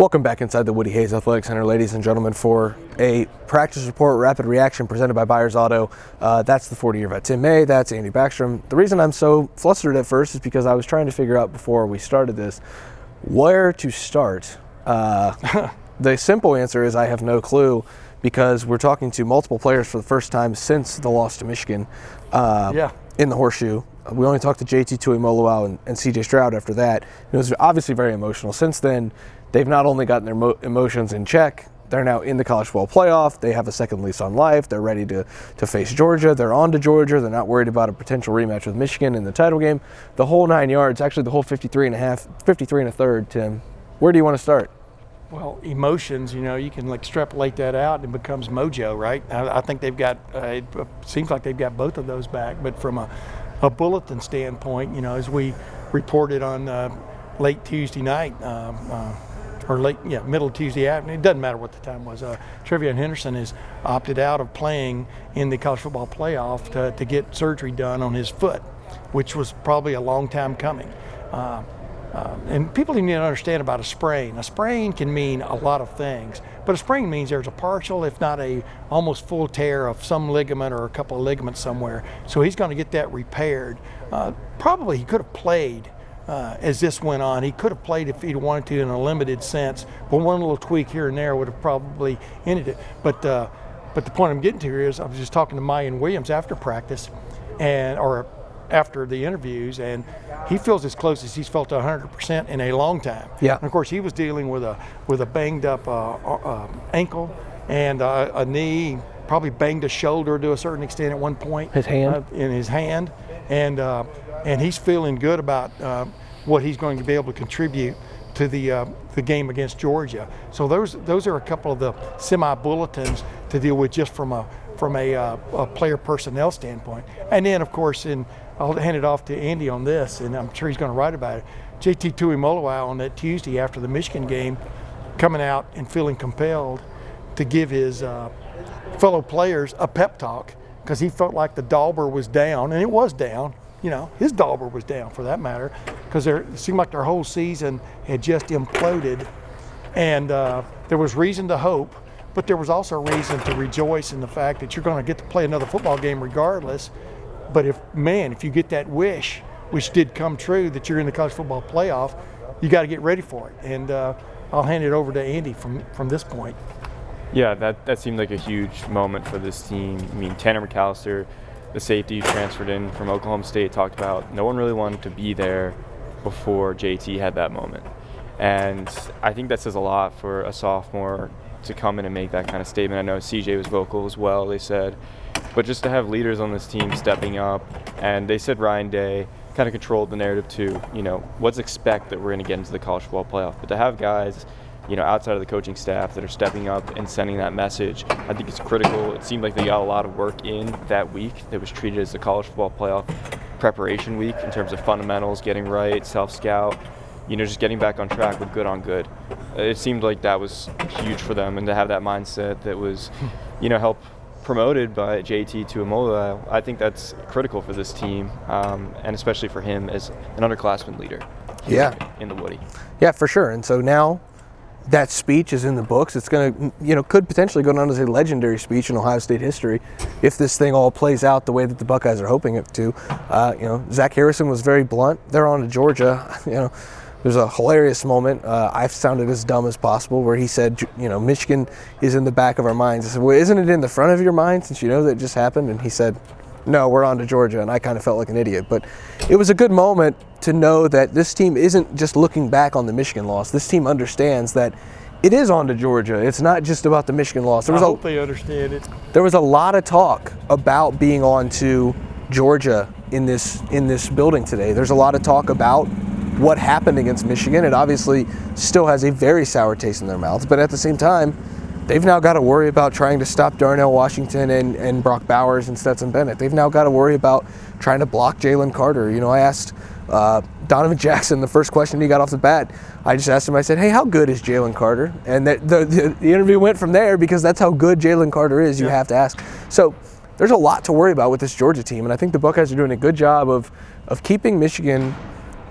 Welcome back inside the Woody Hayes Athletic Center, ladies and gentlemen, for a practice report rapid reaction presented by Byers Auto. Uh, that's the 40 year vet Tim May, that's Andy Backstrom. The reason I'm so flustered at first is because I was trying to figure out before we started this where to start. Uh, the simple answer is I have no clue because we're talking to multiple players for the first time since the loss to Michigan uh, Yeah. in the horseshoe. We only talked to JT Tuimoloau and, and CJ Stroud after that. It was obviously very emotional. Since then, they've not only gotten their mo- emotions in check, they're now in the college football playoff. They have a second lease on life. They're ready to, to face Georgia. They're on to Georgia. They're not worried about a potential rematch with Michigan in the title game. The whole nine yards, actually the whole 53 and a half, 53 and a third, Tim. Where do you want to start? Well, emotions, you know, you can extrapolate that out and it becomes mojo, right? I, I think they've got, uh, it seems like they've got both of those back. But from a, a bulletin standpoint, you know, as we reported on uh, late Tuesday night, um, uh, or late, yeah, middle Tuesday afternoon, it doesn't matter what the time was. Uh, TreVeyon Henderson has opted out of playing in the college football playoff to, to get surgery done on his foot, which was probably a long time coming. Uh, uh, and people need to understand about a sprain. A sprain can mean a lot of things, but a sprain means there's a partial, if not a almost full tear of some ligament or a couple of ligaments somewhere. So he's going to get that repaired. Uh, probably he could have played uh, as this went on. He could have played if he'd wanted to in a limited sense, but one little tweak here and there would have probably ended it. But uh, but the point I'm getting to here is I was just talking to Miyan Williams after practice, and or after the interviews, and he feels as close as he's felt to 100% in a long time. Yeah. And of course, he was dealing with a with a banged up uh, uh, ankle and uh, a knee, probably banged a shoulder to a certain extent at one point. His hand? uh, in his hand, and uh, and he's feeling good about uh, what he's going to be able to contribute to the uh, the game against Georgia. So those those are a couple of the semi bulletins to deal with just from a from a, uh, a player personnel standpoint. And then of course, in I'll hand it off to Andy on this, and I'm sure he's going to write about it. JT Tuimoloau on that Tuesday after the Michigan game, coming out and feeling compelled to give his uh, fellow players a pep talk because he felt like the Dauber was down, and it was down. You know, his Dauber was down for that matter, because it seemed like their whole season had just imploded, and uh, there was reason to hope, but there was also reason to rejoice in the fact that you're going to get to play another football game regardless. But if man, if you get that wish, which did come true, that you're in the college football playoff, you got to get ready for it. And uh, I'll hand it over to Andy from from this point. Yeah, that, that seemed like a huge moment for this team. I mean, Tanner McCalister, the safety transferred in from Oklahoma State, talked about no one really wanted to be there before JT had that moment. And I think that says a lot for a sophomore to come in and make that kind of statement. I know CJ was vocal as well, they said. But just to have leaders on this team stepping up, and they said Ryan Day kind of controlled the narrative too. You know, let's expect that we're going to get into the college football playoff. But to have guys you know, outside of the coaching staff that are stepping up and sending that message. I think it's critical. It seemed like they got a lot of work in that week that was treated as the college football playoff preparation week in terms of fundamentals, getting right, self scout, you know, just getting back on track with good on good. It seemed like that was huge for them, and to have that mindset that was, you know, help promoted by JT Tuimoloau, I think that's critical for this team, um, and especially for him as an underclassman leader. Yeah. in the Woody. Yeah, for sure. And so now that speech is in the books. It's going to, you know, could potentially go down as a legendary speech in Ohio State history if this thing all plays out the way that the Buckeyes are hoping it to. Uh, you know, Zach Harrison was very blunt. They're on to Georgia. You know, there's a hilarious moment. Uh, I've sounded as dumb as possible where he said, you know, Michigan is in the back of our minds. I said, well, isn't it in the front of your mind since you know that just happened? And he said, no, we're on to Georgia. And I kind of felt like an idiot. But it was a good moment to know that this team isn't just looking back on the Michigan loss. This team understands that it is on to Georgia. It's not just about the Michigan loss. There I was, hope a, they understand it. there was a lot of talk about being on to Georgia in this in this building today. There's a lot of talk about what happened against Michigan. It obviously still has a very sour taste in their mouths, but at the same time, they've now got to worry about trying to stop Darnell Washington and, and Brock Bowers and Stetson Bennett. They've now got to worry about trying to block Jalen Carter. You know, I asked uh, Donovan Jackson the first question he got off the bat. I just asked him, I said, hey, how good is Jalen Carter? And the, the, the, interview went from there because that's how good Jalen Carter is, you yeah. have to ask. So there's a lot to worry about with this Georgia team, and I think the Buckeyes are doing a good job of, of keeping Michigan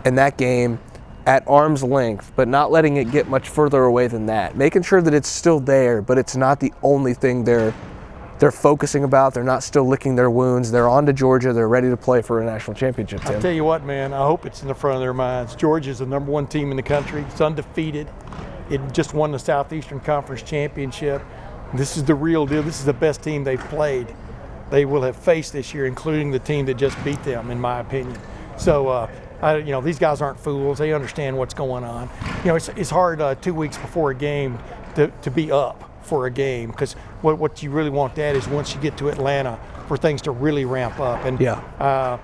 in that game at arm's length, but not letting it get much further away than that. Making sure that it's still there, but it's not the only thing they're they're focusing about. They're not still licking their wounds. They're on to Georgia. They're ready to play for a national championship. I tell you what, man. I hope it's in the front of their minds. Georgia's the number one team in the country. It's undefeated. It just won the Southeastern Conference championship. This is the real deal. This is the best team they've played. They will have faced this year, including the team that just beat them, in my opinion. So. Uh, I, you know, these guys aren't fools. They understand what's going on. You know, it's, it's hard uh, two weeks before a game to, to be up for a game because what, what you really want that is once you get to Atlanta for things to really ramp up. And yeah. Uh,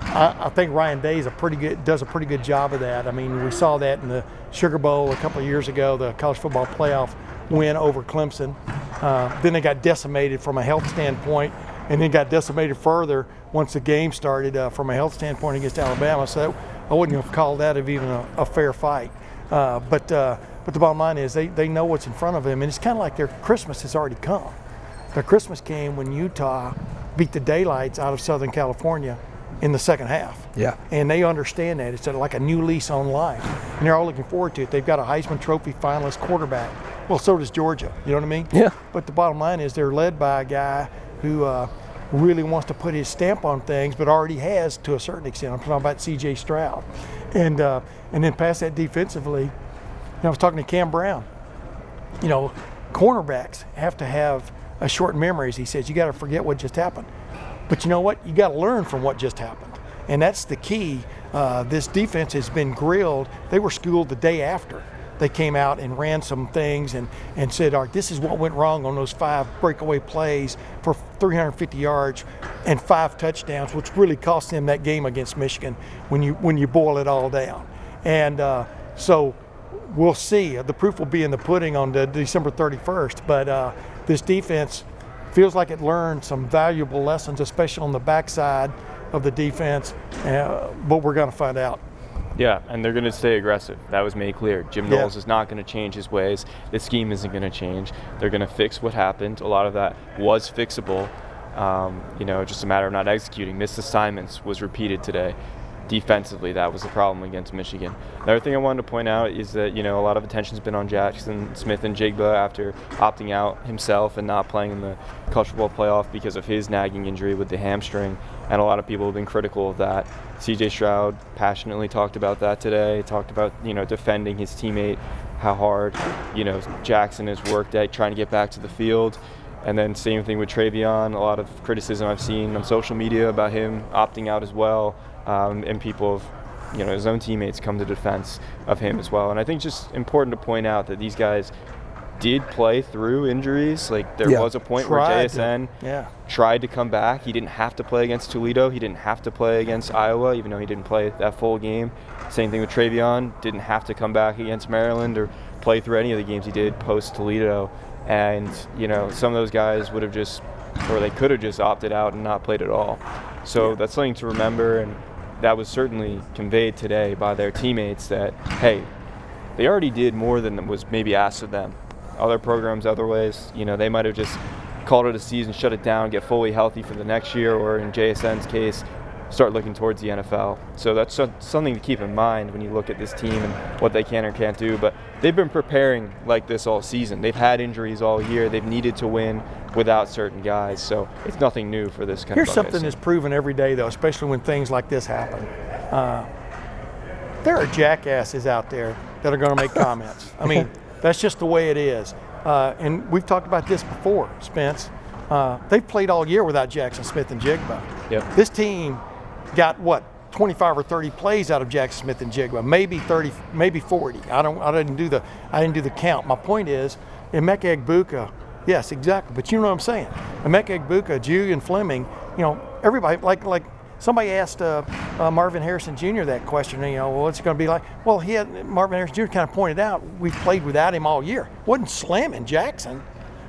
I, I, think Ryan Day is a pretty good does a pretty good job of that. I mean, we saw that in the Sugar Bowl a couple of years ago, the college football playoff win over Clemson. Uh, then they got decimated from a health standpoint, and then got decimated further once the game started uh, from a health standpoint against Alabama. So that, I wouldn't have called that of even a, a fair fight. Uh, but uh, but the bottom line is they, they know what's in front of them, and it's kind of like their Christmas has already come. Their Christmas came when Utah beat the daylights out of Southern California in the second half. Yeah. And they understand that. It's like a new lease on life. And they're all looking forward to it. They've got a Heisman Trophy finalist quarterback. Well, so does Georgia. You know what I mean? Yeah. But the bottom line is they're led by a guy who uh, really wants to put his stamp on things, but already has to a certain extent. I'm talking about C.J. Stroud. And, uh, and then past that defensively, I was talking to Cam Brown. You know, cornerbacks have to have a short memory, as he says. You got to forget what just happened. But you know what? You got to learn from what just happened. And that's the key. Uh, this defense has been grilled. They were schooled the day after. They came out and ran some things and, and said, all right, this is what went wrong on those five breakaway plays for 350 yards and five touchdowns, which really cost them that game against Michigan when you when you boil it all down. And uh, so we'll see. The proof will be in the pudding on the December 31st. But uh, this defense feels like it learned some valuable lessons, especially on the backside of the defense. Uh, but we're going to find out. Yeah, and they're going to stay aggressive. That was made clear. Jim Knowles yeah. is not going to change his ways. The scheme isn't going to change. They're going to fix what happened. A lot of that was fixable. Um, you know, just a matter of not executing. Missed assignments was repeated today defensively that was the problem against Michigan. Another thing I wanted to point out is that you know a lot of attention's been on Jackson Smith-Njigba after opting out himself and not playing in the college football playoff because of his nagging injury with the hamstring, and a lot of people have been critical of that. C.J. Stroud passionately talked about that today. Talked about you know defending his teammate, how hard you know Jackson has worked at trying to get back to the field. And then same thing with TreVeyon. A lot of criticism I've seen on social media about him opting out as well um, and people have, you know, his own teammates come to defense of him as well. And I think just important to point out that these guys did play through injuries. Like there yeah. was a point tried where JSN to, yeah. tried to come back. He didn't have to play against Toledo. He didn't have to play against Iowa, even though he didn't play that full game. Same thing with TreVeyon. Didn't have to come back against Maryland or play through any of the games he did post Toledo. And you know, some of those guys would have just, or they could have just opted out and not played at all. So yeah. that's something to remember. And that was certainly conveyed today by their teammates that, hey, they already did more than was maybe asked of them. Other programs, other ways, you know, they might have just called it a season, shut it down, get fully healthy for the next year, or in JSN's case, start looking towards the NFL. So that's something to keep in mind when you look at this team and what they can or can't do. But they've been preparing like this all season. They've had injuries all year. They've needed to win without certain guys. So it's nothing new for this kind Here's of Here's something that's proven every day, though, especially when things like this happen. Uh, there are jackasses out there that are going to make comments. I mean, that's just the way it is. Uh, and we've talked about this before, Spence. Uh, they've played all year without Jackson Smith-Njigba. Yep. This team got what 25 or 30 plays out of Jackson Smith-Njigba, maybe 30, maybe 40. I don't, I didn't do the, I didn't do the count. My point is, Emeka Egbuka, yes, exactly. But you know what I'm saying. Emeka Egbuka, Julian Fleming, you know, everybody like like somebody asked uh, uh, Marvin Harrison Jr. that question. You know, well, what's it going to be like? Well, he had Marvin Harrison Jr. kind of pointed out we played without him all year. wasn't slamming Jackson,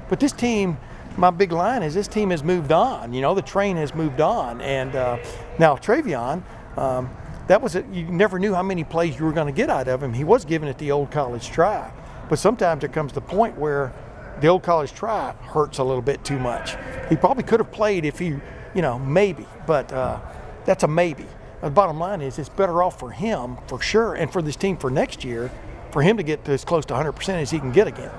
but this team. My big line is this team has moved on. You know, the train has moved on, and uh, now TreVeyon. Um, that was it. You never knew how many plays you were going to get out of him. He was giving it the old college try, but sometimes there comes to the point where the old college try hurts a little bit too much. He probably could have played if he, you know, maybe, but uh, that's a maybe. The bottom line is it's better off for him for sure, and for this team for next year, for him to get to as close to 100% as he can get again.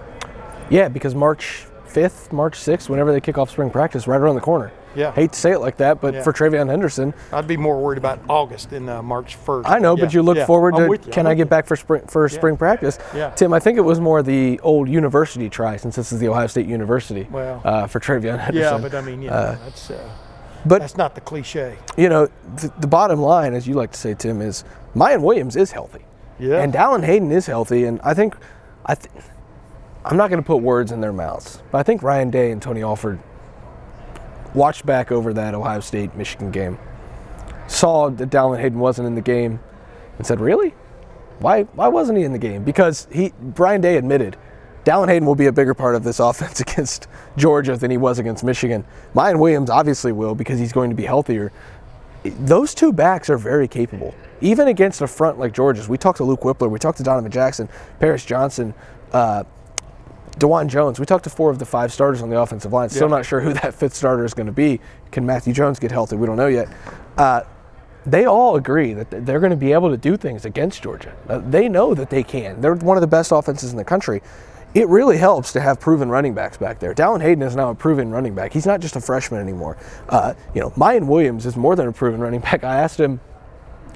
Yeah, because March 5th, March 6th, whenever they kick off spring practice, right around the corner. Yeah. Hate to say it like that, but Yeah. for TreVeyon Henderson, I'd be more worried about August than uh, March 1st. I know, but you look yeah. forward to you, can I get you. back for spring for spring practice? Yeah. Tim, I think it was more the old university try since this is the Ohio State University. Well. uh, for TreVeyon Henderson. Yeah, but I mean, you know, that's uh, but that's not the cliche. you know, th- the bottom line, as you like to say, Tim, is Miyan Williams is healthy. Yeah. And Dallan Hayden is healthy, and I think, I th- I'm not going to put words in their mouths, but I think Ryan Day and Tony Alford watched back over that Ohio State Michigan game, saw that Dallan Hayden wasn't in the game, and said, "Really? Why? Why wasn't he in the game?" Because he, Ryan Day admitted. Dallan Hayden will be a bigger part of this offense against Georgia than he was against Michigan. Miyan Williams obviously will because he's going to be healthier those two backs are very capable. Even against a front like Georgia's, we talked to Luke Wypler, we talked to Donovan Jackson, Paris Johnson, uh, Dawand Jones. We talked to four of the five starters on the offensive line. Still Yeah. not sure who that fifth starter is going to be. Can Matthew Jones get healthy? We don't know yet. Uh, they all agree that they're going to be able to do things against Georgia. Uh, they know that they can. They're one of the best offenses in the country. It really helps to have proven running backs back there. Dallan Hayden is now a proven running back. He's not just a freshman anymore. Uh, you know, Miyan Williams is more than a proven running back. I asked him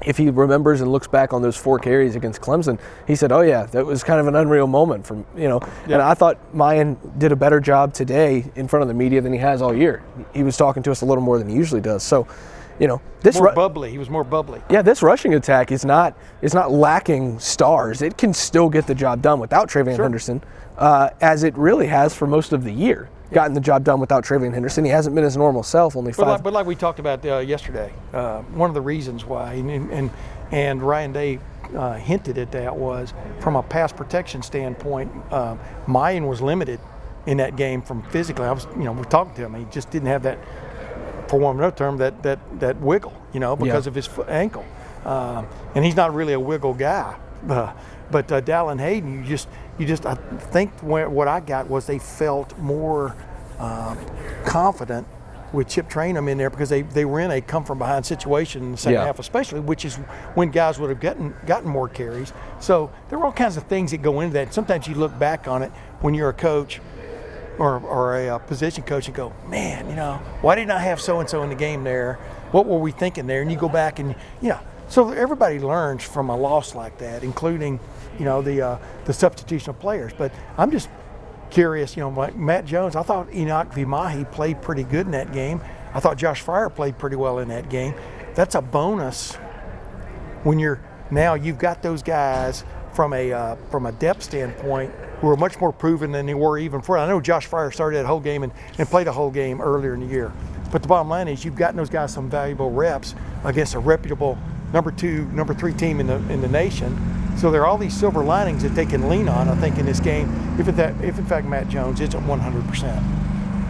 if he remembers and looks back on those four carries against Clemson, he said, "Oh yeah, that was kind of an unreal moment from you know." And I thought Miyan did a better job today in front of the media than he has all year. He was talking to us a little more than he usually does. So, you know, this More ru- bubbly. He was more bubbly. yeah, this rushing attack is not is not lacking stars. It can still get the job done without TreVeyon Henderson, uh, as it really has for most of the year. Gotten the job done without TreVeyon Henderson. He hasn't been his normal self. Only But five. like, but like we talked about uh, yesterday, uh, one of the reasons why, and and, and Ryan Day uh, hinted at that was from a pass protection standpoint, uh, Miyan was limited in that game from physically. I was, you know, we're talking to him. He just didn't have that, for one no term, that that that wiggle, you know, because Yeah. of his foot, ankle, um, and he's not really a wiggle guy. Uh, but uh, Dallan Hayden, you just, you just, I think where, what I got was they felt more um, confident with Chip Trayanum in there because they, they were in a come from behind situation in the second Yeah. half, especially, which is when guys would have gotten gotten more carries. So there are all kinds of things that go into that. Sometimes you look back on it when you're a coach or, or a, uh position coach and go, man, you know, why didn't I have so and so in the game there? What were we thinking there? And you go back and yeah. So everybody learns from a loss like that, including, you know, the uh, the substitutional players. But I'm just curious, you know, like Matt Jones. I thought Enokk Vimahi played pretty good in that game. I thought Josh Fryar played pretty well in that game. That's a bonus when you're now you've got those guys from a uh, from a depth standpoint who are much more proven than they were even before. I know Josh Fryar started that whole game and, and played a whole game earlier in the year. But the bottom line is you've gotten those guys some valuable reps against a reputable number two, number three team in the in the nation. So there are all these silver linings that they can lean on, I think, in this game, if in fact, if in fact Matt Jones isn't 100 percent.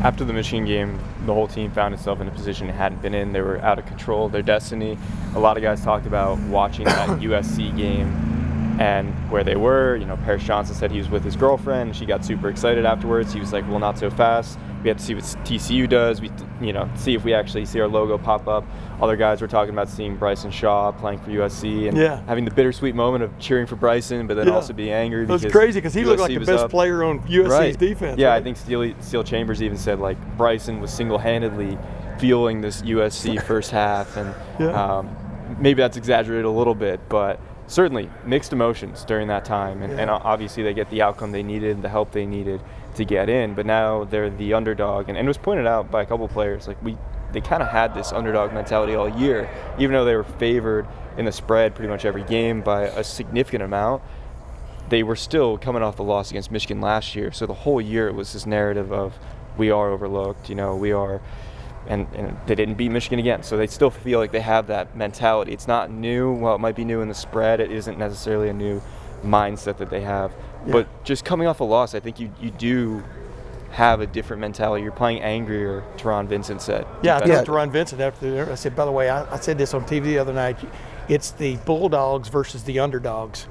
After the Michigan game, the whole team found itself in a position it hadn't been in. They were out of control their destiny. A lot of guys talked about watching that USC game and where they were. You know, Paris Johnson said he was with his girlfriend. She got super excited afterwards. He was like, "Well, not so fast. We have to see what TCU does. We, you know, see if we actually see our logo pop up." Other guys were talking about seeing Bryson Shaw playing for USC and Yeah. having the bittersweet moment of cheering for Bryson, but then Yeah. also being angry. It was crazy because he looked like the best up. player on USC's Right. defense. Yeah, right? I think Steele, Steele Chambers even said like Bryson was single-handedly fueling this USC first half, and Yeah. um, maybe that's exaggerated a little bit, but certainly mixed emotions during that time, and, and obviously they get the outcome they needed, the help they needed to get in, but now they're the underdog, and, and it was pointed out by a couple players like we they kind of had this underdog mentality all year, even though they were favored in the spread pretty much every game by a significant amount they were still coming off the loss against Michigan last year. So the whole year it was this narrative of we are overlooked, you know, we are and, and they didn't beat Michigan again. So they still feel like they have that mentality. It's not new. Well, it might be new in the spread. It isn't necessarily a new mindset that they have. Yeah. But just coming off a loss, I think you, you do have a different mentality. You're playing angrier, Taron Vincent said. Yeah, I Defensive- talked to Ron Vincent after. I said, by the way, I, I said this on TV the other night. It's the Bulldogs versus the underdogs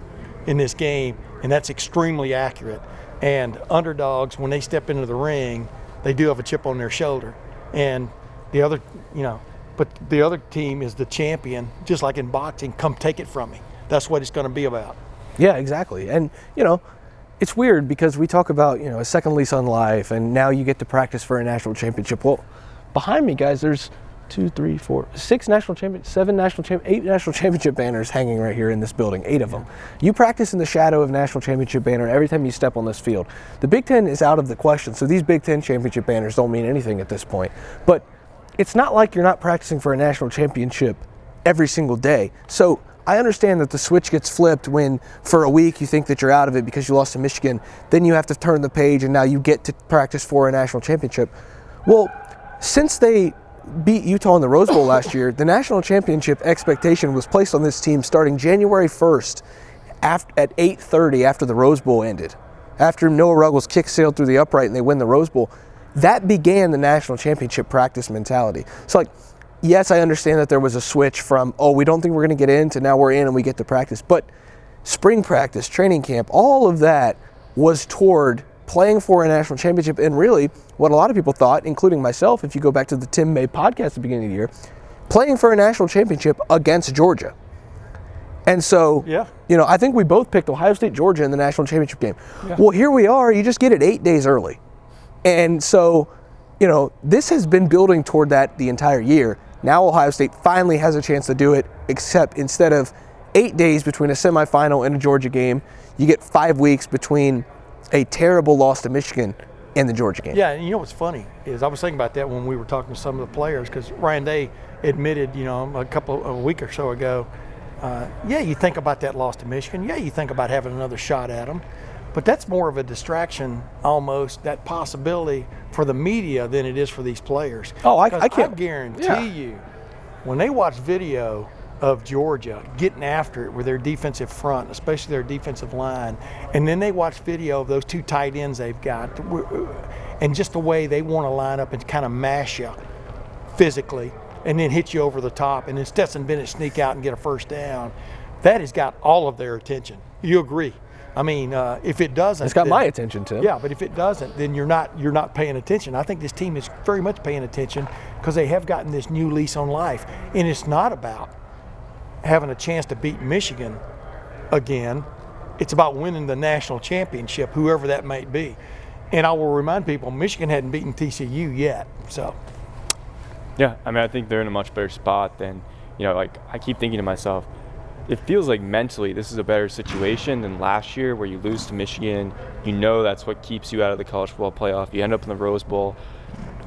in this game, and that's extremely accurate. And underdogs, when they step into the ring, they do have a chip on their shoulder, and the other, you know, but the other team is the champion. Just like in boxing, come take it from me. That's what it's going to be about. Yeah, exactly. And you know, it's weird because we talk about you know a second lease on life, and now you get to practice for a national championship. Well, behind me, guys, there's two, three, four, six national champion, seven national champ, eight national championship banners hanging right here in this building. Eight of them. You practice in the shadow of national championship banner every time you step on this field. The Big Ten is out of the question, so these Big Ten championship banners don't mean anything at this point. But it's not like you're not practicing for a national championship every single day. So I understand that the switch gets flipped when for a week you think that you're out of it because you lost to Michigan. Then you have to turn the page and now you get to practice for a national championship. Well, since they beat Utah in the Rose Bowl last year, the national championship expectation was placed on this team starting January 1st after, at 8:30 after the Rose Bowl ended. After Noah Ruggles kick sailed through the upright and they win the Rose Bowl, that began the national championship practice mentality. So like yes, I understand that there was a switch from, oh, we don't think we're going to get in to now we're in and we get to practice. But spring practice, training camp, all of that was toward playing for a national championship. And really, what a lot of people thought, including myself, if you go back to the Tim May podcast at the beginning of the year, playing for a national championship against Georgia. And so, Yeah. you know, I think we both picked Ohio State, Georgia in the national championship game. Well, here we are. You just get it eight days early. And so, you know, this has been building toward that the entire year. Now Ohio State finally has a chance to do it, except instead of eight days between a semifinal and a Georgia game, you get five weeks between a terrible loss to Michigan and the Georgia game. Yeah, and you know what's funny is I was thinking about that when we were talking to some of the players because Ryan Day admitted, you know, a couple a week or so ago, uh, yeah, you think about that loss to Michigan. Yeah, you think about having another shot at them, but that's more of a distraction, almost that possibility for the media than it is for these players. Oh, I- I can't- guarantee yeah. you, when they watch video of Georgia getting after it with their defensive front, especially their defensive line, and then they watch video of those two tight ends they've got, and just the way they want to line up and kind of mash you physically, and then hit you over the top, and then Stetson Bennett sneak out and get a first down. That has got all of their attention. You agree? I mean, uh, if it doesn't, It's got then- my attention, Tim. yeah, but if it doesn't, then you're not you're not paying attention. I think this team is very much paying attention because they have gotten this new lease on life, and it's not about having a chance to beat Michigan again. It's about winning the national championship, whoever that might be. And I will remind people, Michigan hadn't beaten TCU yet, so Yeah, I mean, I think they're in a much better spot than, you know, like I keep thinking to myself, it feels like mentally this is a better situation than last year where you lose to Michigan. You know that's what keeps you out of the college football playoff. You end up in the Rose Bowl,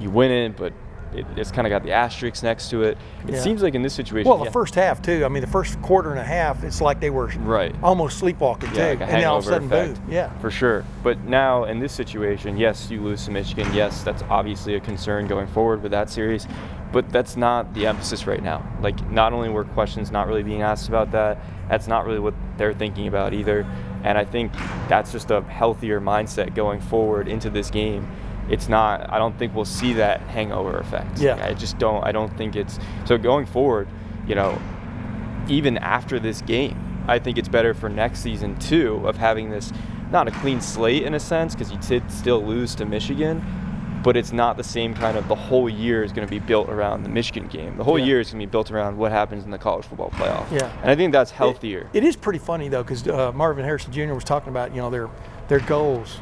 you win it, but it, it's kind of got the asterisks next to it. It Yeah. seems like in this situation, well, the yeah, first half too. I mean, the first quarter and a half, it's like they were Right. almost sleepwalking too, yeah, like a and then all of a sudden, effect, boom, yeah. for sure. But now in this situation, yes, you lose to Michigan. Yes, that's obviously a concern going forward with that series, but that's not the emphasis right now. Like, not only were questions not really being asked about that, that's not really what they're thinking about either. And I think that's just a healthier mindset going forward into this game. It's not. I don't think we'll see that hangover effect. Yeah. I just don't. I don't think it's. So going forward, you know, even after this game, I think it's better for next season too of having this not a clean slate in a sense because you did still lose to Michigan, but it's not the same kind of the whole year is going to be built around the Michigan game. The whole Yeah. year is going to be built around what happens in the college football playoff. Yeah. and I think that's healthier. It is pretty funny though, because uh, Marvin Harrison Jr. was talking about you know their their goals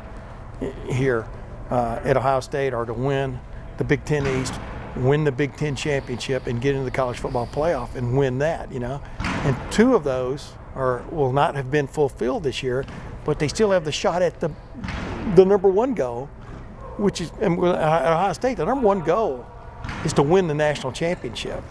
here uh, at Ohio State are to win the Big Ten East, win the Big Ten championship, and get into the college football playoff and win that. You know, and two of those are will not have been fulfilled this year, but they still have the shot at the the number one goal, which is at Ohio State. The number one goal is to win the national championship.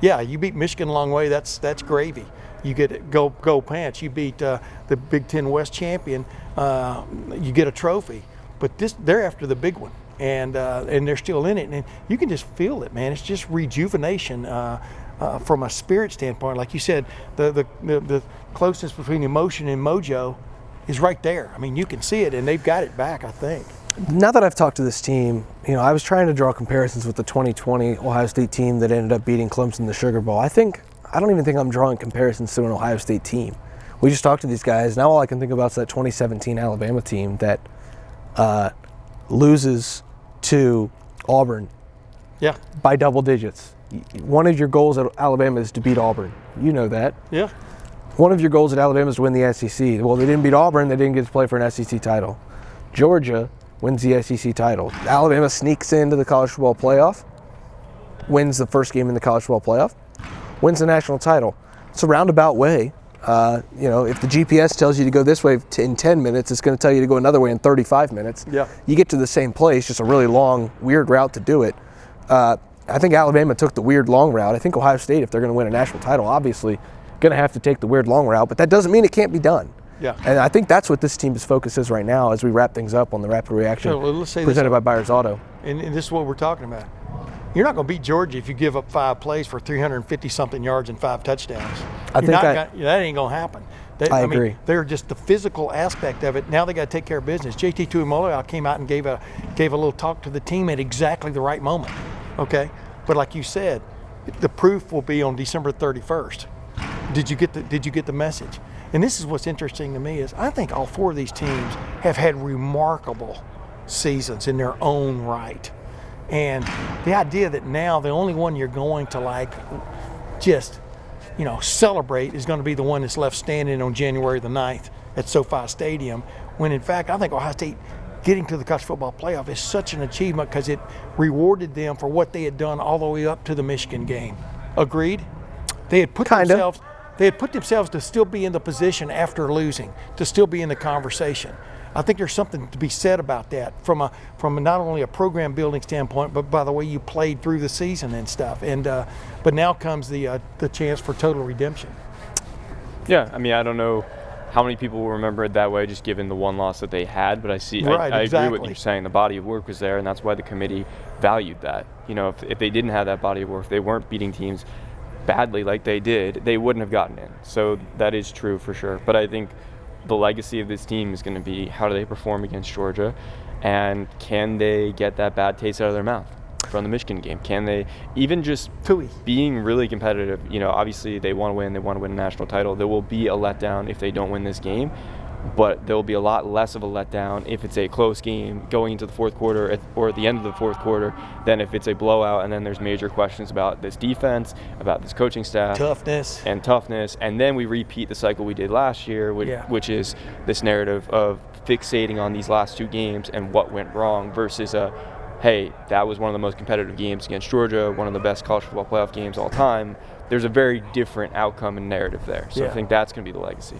Yeah, you beat Michigan a long way. That's that's gravy. You get go go pants. You beat uh, the Big Ten West champion. Uh, you get a trophy. But this they're after the big one, and uh, and they're still in it, and you can just feel it, man. It's just rejuvenation. Uh, uh, from a spirit standpoint, like you said, the, the, the, the closeness between emotion and mojo is right there. I mean, you can see it, and they've got it back, I think. Now that I've talked to this team, you know, I was trying to draw comparisons with the 2020 Ohio State team that ended up beating Clemson in the Sugar Bowl. I think, I don't even think I'm drawing comparisons to an Ohio State team. We just talked to these guys. Now all I can think about is that 2017 Alabama team that uh, loses to Auburn Yeah, by double digits. One of your goals at Alabama is to beat Auburn. You know that. yeah, One of your goals at Alabama is to win the SEC. Well, they didn't beat Auburn. They didn't get to play for an SEC title. Georgia wins the SEC title. Alabama sneaks into the college football playoff, wins the first game in the college football playoff, wins the national title. It's a roundabout way. Uh, you know, if the GPS tells you to go this way t- in 10 minutes, it's going to tell you to go another way in 35 minutes. Yeah. You get to the same place, just a really long, weird route to do it. Uh, I think Alabama took the weird long route. I think Ohio State, if they're going to win a national title, obviously going to have to take the weird long route, but that doesn't mean it can't be done. Yeah. And I think that's what this team's focus is right now as we wrap things up on the rapid reaction So, well, let's say this- presented by Byers Auto. and, and this is what we're talking about. You're not going to beat Georgia if you give up five plays for 350 something yards and five touchdowns. I You're think not I- gonna- that ain't going to happen. They, I mean, agree. they're just the physical aspect of it. Now they got to take care of business. JT Tuimoloau came out and gave a gave a little talk to the team at exactly the right moment. Okay, but like you said, the proof will be on December 31st. Did you get the Did you get the message? And this is what's interesting to me is I think all four of these teams have had remarkable seasons in their own right. And the idea that now the only one you're going to like just, you know, celebrate is going to be the one that's left standing on January the 9th at SoFi Stadium, when in fact I think Ohio State getting to the college football playoff is such an achievement because it rewarded them for what they had done all the way up to the Michigan game. Agreed? They had put Kinda. they had put themselves to still be in the position after losing, to still be in the conversation. I think there's something to be said about that from a from a, not only a program building standpoint, but by the way you played through the season and stuff. And uh, but now comes the uh, the chance for total redemption. Yeah, I mean, I don't know how many people will remember it that way, just given the one loss that they had. But I see, Right, I, I agree with what you're saying. The body of work was there, and that's why the committee valued that. You know, if, if they didn't have that body of work, if they weren't beating teams badly like they did, they wouldn't have gotten in. So that is true for sure. But I think the legacy of this team is going to be how do they perform against Georgia, and can they get that bad taste out of their mouth from the Michigan game? Can they even just Tui. being really competitive? You know, obviously they want to win. They want to win a national title. There will be a letdown if they don't win this game, but there will be a lot less of a letdown if it's a close game going into the fourth quarter or at the end of the fourth quarter than if it's a blowout and then there's major questions about this defense, about this coaching staff Toughness. and toughness, and then we repeat the cycle we did last year, which, Yeah. which is this narrative of fixating on these last two games and what went wrong versus a, hey, that was one of the most competitive games against Georgia, one of the best college football playoff games all time. There's a very different outcome and narrative there, so Yeah. I think that's going to be the legacy.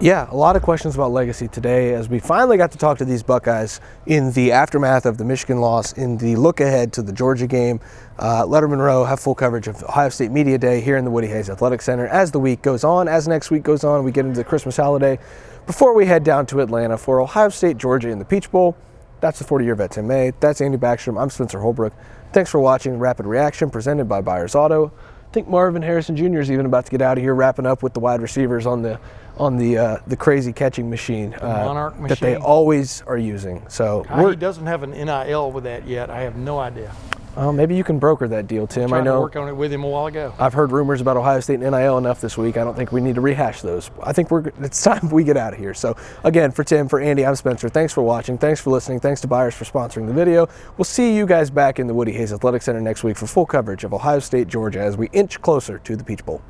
Yeah, a lot of questions about legacy today as we finally got to talk to these Buckeyes in the aftermath of the Michigan loss, in the look ahead to the Georgia game. Uh, Lettermen Row have full coverage of Ohio State Media Day here in the Woody Hayes Athletic Center as the week goes on. As next week goes on, we get into the Christmas holiday before we head down to Atlanta for Ohio State, Georgia in the Peach Bowl. That's the 40 year vet Tim May. That's Andy Backstrom. I'm Spencer Holbrook. Thanks for watching Rapid Reaction presented by Byers Auto. I think Marvin Harrison Jr. is even about to get out of here, wrapping up with the wide receivers on the on the uh, the crazy catching machine, uh, Monarch that they always are using. So he doesn't have an NIL with that yet, I have no idea. Uh, maybe you can broker that deal, Tim. I Trying to know work on it with him a while ago. I've heard rumors about Ohio State and NIL enough this week. I don't think we need to rehash those. I think we're it's time we get out of here. So again, for Tim, for Andy, I'm Spencer. Thanks for watching. Thanks for listening. Thanks to Byers for sponsoring the video. We'll see you guys back in the Woody Hayes Athletic Center next week for full coverage of Ohio State, Georgia as we inch closer to the Peach Bowl.